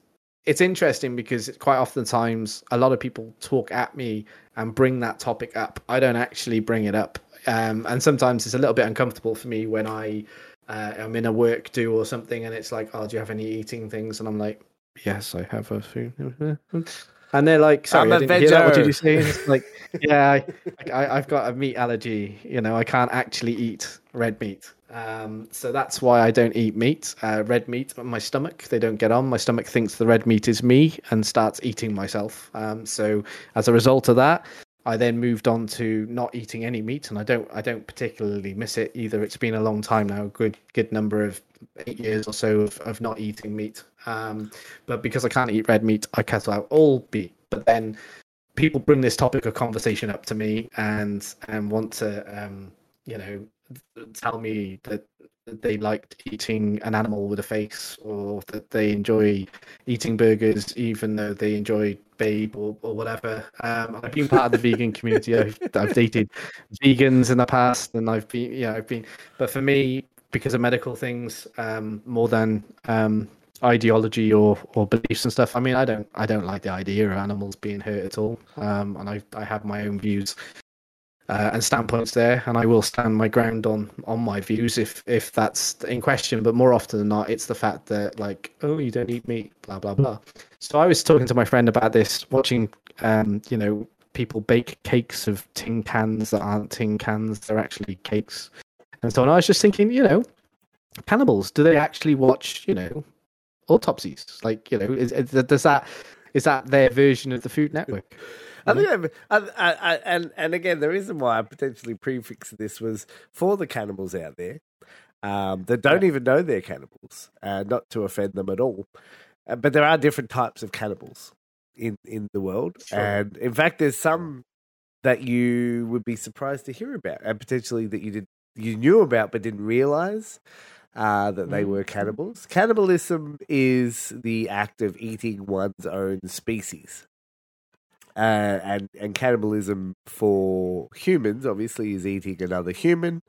it's interesting because quite often times a lot of people talk at me and bring that topic up. I don't actually bring it up, um, and sometimes it's a little bit uncomfortable for me when I uh, am in a work do or something, and it's like, "Oh, do you have any eating things?" And I'm like, "Yes, I have a food." And they're like, "Sorry,
I'm
I
a
didn't hear that. What did
veggie."
you say?" Like, "Yeah, I, I, I've got a meat allergy. You know, I can't actually eat red meat." Um, so that's why I don't eat meat. Uh, red meat, my stomach, they don't get on. My stomach thinks the red meat is me and starts eating myself. Um, so as a result of that, I then moved on to not eating any meat, and I don't, I don't particularly miss it either. It's been a long time now, a good, good number of eight years or so of, of not eating meat. Um, but because I can't eat red meat, I cut out all meat. But then people bring this topic of conversation up to me and and want to, um, you know, tell me that they liked eating an animal with a face or that they enjoy eating burgers even though they enjoy babe or, or whatever. Um i've been part of the vegan community. I've, I've dated vegans in the past and i've been yeah i've been but for me because of medical things um more than um ideology or or beliefs and stuff i mean i don't i don't like the idea of animals being hurt at all. Um and i i have my own views uh, and standpoints there, and I will stand my ground on on my views if if that's in question. But more often than not, it's the fact that like, oh, you don't eat meat, blah blah blah. So I was talking to my friend about this, watching, um, you know, people bake cakes of tin cans that aren't tin cans; they're actually cakes. and so on. I was just thinking, you know, cannibals, do they actually watch, you know, autopsies? Like, you know, is, is does that is that their version of the Food Network?
I think, I've, I, I, I, and and again, the reason why I potentially prefixed this was for the cannibals out there um, that don't yeah. even know they're cannibals, uh, not to offend them at all. Uh, but there are different types of cannibals in in the world, sure. and in fact, there's some that you would be surprised to hear about, and potentially that you did you knew about but didn't realize. Uh, that they were mm-hmm. cannibals. Cannibalism is the act of eating one's own species. Uh, and and cannibalism for humans obviously is eating another human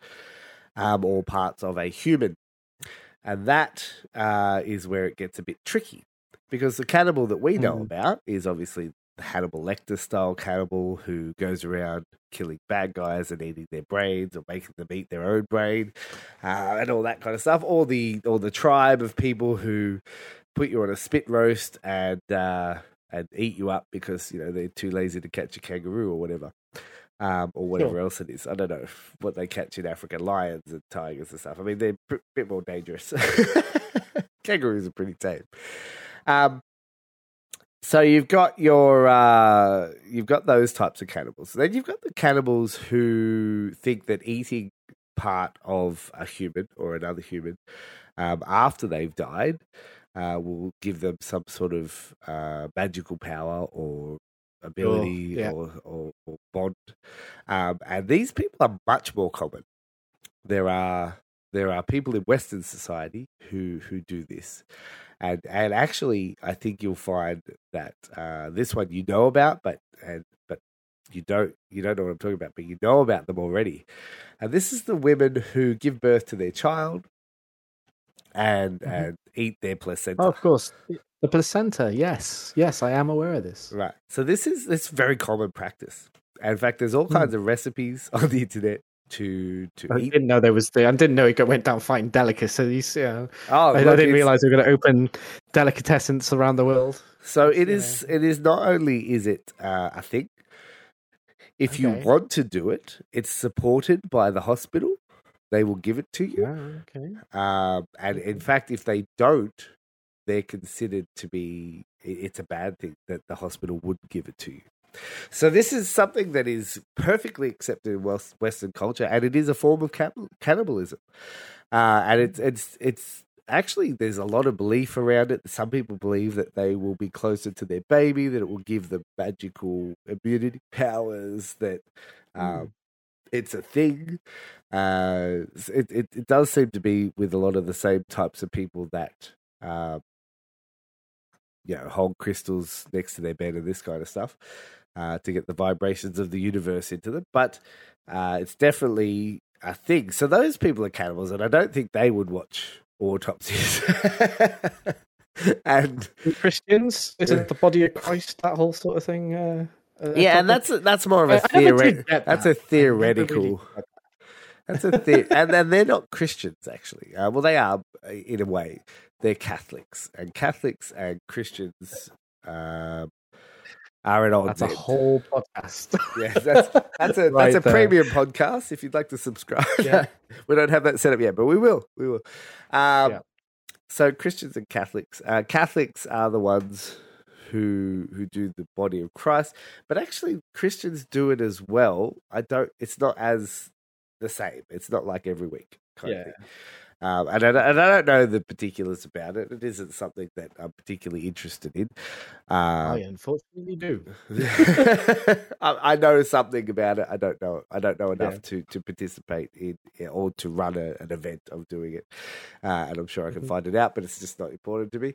um, or parts of a human, and that uh, is where it gets a bit tricky because the cannibal that we know mm. about is obviously the Hannibal Lecter style cannibal who goes around killing bad guys and eating their brains or making them eat their own brain uh, and all that kind of stuff, or the or the tribe of people who put you on a spit roast and uh, and eat you up because you know they're too lazy to catch a kangaroo or whatever, um, or whatever sure. else it is. I don't know what they catch in Africa: lions and tigers and stuff. I mean, they're a bit more dangerous. Kangaroos are pretty tame. Um, so you've got your uh, you've got those types of cannibals. Then you've got the cannibals who think that eating part of a human or another human um, after they've died uh, will give them some sort of uh, magical power or ability oh, yeah. or, or, or, bond. Um, and these people are much more common. There are there are people in Western society who who do this, and and actually, I think you'll find that uh, this one you know about, but and but you don't you don't know what I'm talking about, but you know about them already. And this is the women who give birth to their child and mm-hmm. and eat their placenta.
Oh, of course. The placenta, yes. Yes, I am aware of this.
Right. So this is this very common practice. In fact, there's all hmm. kinds mm. of recipes on the internet to to
I
eat.
didn't know there was the. I didn't know it went down fighting delicacies. Yeah. Oh, I, look, I didn't realize we are going to open delicatessens around the world.
So it is. It is not only is it uh, a thing. If okay. you want to do it, it's supported by the hospital they will give it to you.
Oh, okay.
Um, and in fact, if they don't, they're considered to be. It's a bad thing that the hospital would give it to you. So this is something that is perfectly accepted in Western culture, and it is a form of cannibalism. Uh, and it's it's it's actually there's a lot of belief around it. Some people believe that they will be closer to their baby, that it will give them magical immunity powers, that um, mm it's a thing. Uh, it, it, it does seem to be with a lot of the same types of people that uh, you know hold crystals next to their bed and this kind of stuff uh, to get the vibrations of the universe into them. But uh, it's definitely a thing. So those people are cannibals, and I don't think they would watch autopsies. and
Christians, is it the body of Christ? That whole sort of thing. Uh,
yeah, and that's that's more of a theoretical. That. That's a theoretical. That's a the- and then they're not Christians actually. Uh, well, they are uh, in a way. They're Catholics, and Catholics and Christians um, are at odds.
That's a whole podcast.
yeah, that's that's a right that's a there. premium podcast. If you'd like to subscribe, yeah. we don't have that set up yet, but we will. We will. Um, yeah. So Christians and Catholics. Uh, Catholics are the ones who who do the body of Christ, but actually Christians do it as well. I don't. It's not as the same. It's not like every week. yeah. Um, and, I, and I don't know the particulars about it. It isn't something that I'm particularly interested in.
Uh, I unfortunately do.
I, I, know something about it. I don't know. I don't know enough yeah. to, to participate in or to run a, an event of doing it. Uh, and I'm sure I can mm-hmm. find it out, but it's just not important to me.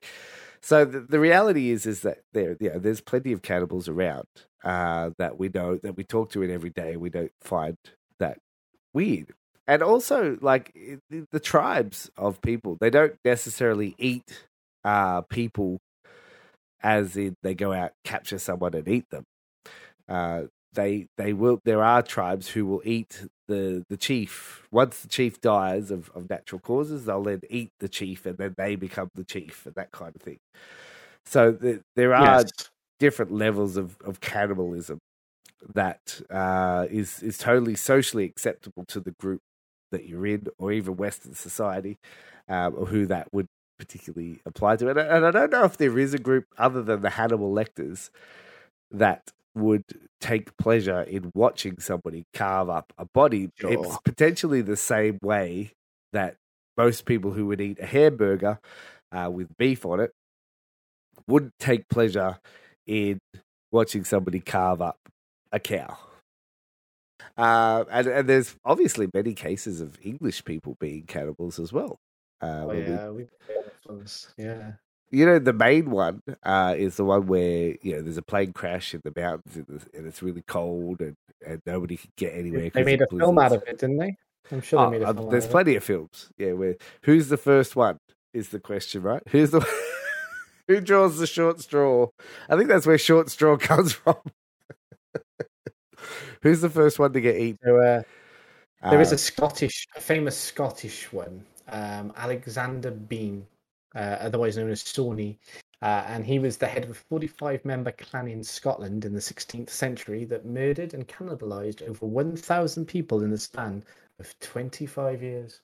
So the, the reality is is that there, yeah, there's plenty of cannibals around uh, that we know that we talk to in every day. We don't find that weird and also like the, the, tribes of people they don't necessarily eat uh people as in they go out capture someone and eat them. Uh they they will there are tribes who will eat the the chief. Once the chief dies of, of natural causes they'll then eat the chief and then they become the chief and that kind of thing. So the, there are yes. different levels of, of cannibalism that uh, is is totally socially acceptable to the group that you're in, or even Western society, um, or who that would particularly apply to. And, and I don't know if there is a group other than the Hannibal Lecters that would take pleasure in watching somebody carve up a body.
Sure.
It's potentially the same way that most people who would eat a hamburger uh, with beef on it would take pleasure in watching somebody carve up a cow. Uh, and, and there's obviously many cases of English people being cannibals as well. Uh,
Oh
we-
yeah, we. Yeah.
you know, the main one uh, is the one where you know there's a plane crash in the mountains and it's, and it's really cold and, and nobody can get anywhere.
They made a
of
film out of it, didn't they? I'm sure
Oh,
they made a
uh,
film.
there's
out of
plenty of films. Yeah, where who's the first one is the question, right? Who's the who draws the short straw? I think that's where short straw comes from. Who's the first one to get eaten?
So, uh, there is
Uh,
a Scottish, a famous Scottish one, um, Alexander Bean, uh, otherwise known as Sawney, uh, and he was the head of a 45-member clan in Scotland in the 16th century that murdered and cannibalized over 1,000 people in the span of 25 years.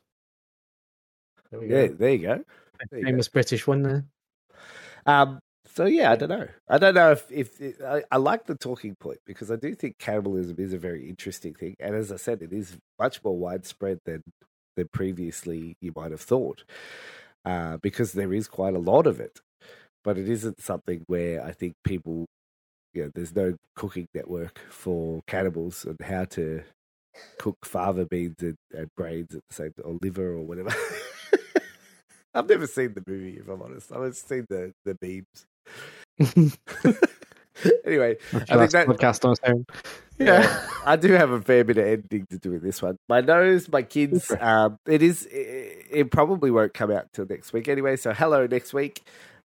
There we
yeah,
go.
there you go. there you go.
Famous British one there.
Um, so yeah, I don't know. I don't know if if it, I, I like the talking point because I do think cannibalism is a very interesting thing, and as I said, it is much more widespread than than previously you might have thought, uh, because there is quite a lot of it. But it isn't something where I think people, you know, there's no cooking network for cannibals and how to cook fava beans and, and brains at the same or liver or whatever. I've never seen the movie, if I'm honest. I've seen the the memes. anyway, I think that
podcast on
yeah, I do have a fair bit of editing to do with this one. My nose, my kids. Um, it is. It, it probably won't come out till next week anyway. So hello next week,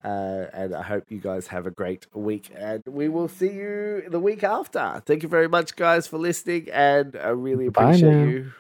uh, and I hope you guys have a great week. And we will see you the week after. Thank you very much, guys, for listening, and I really appreciate you.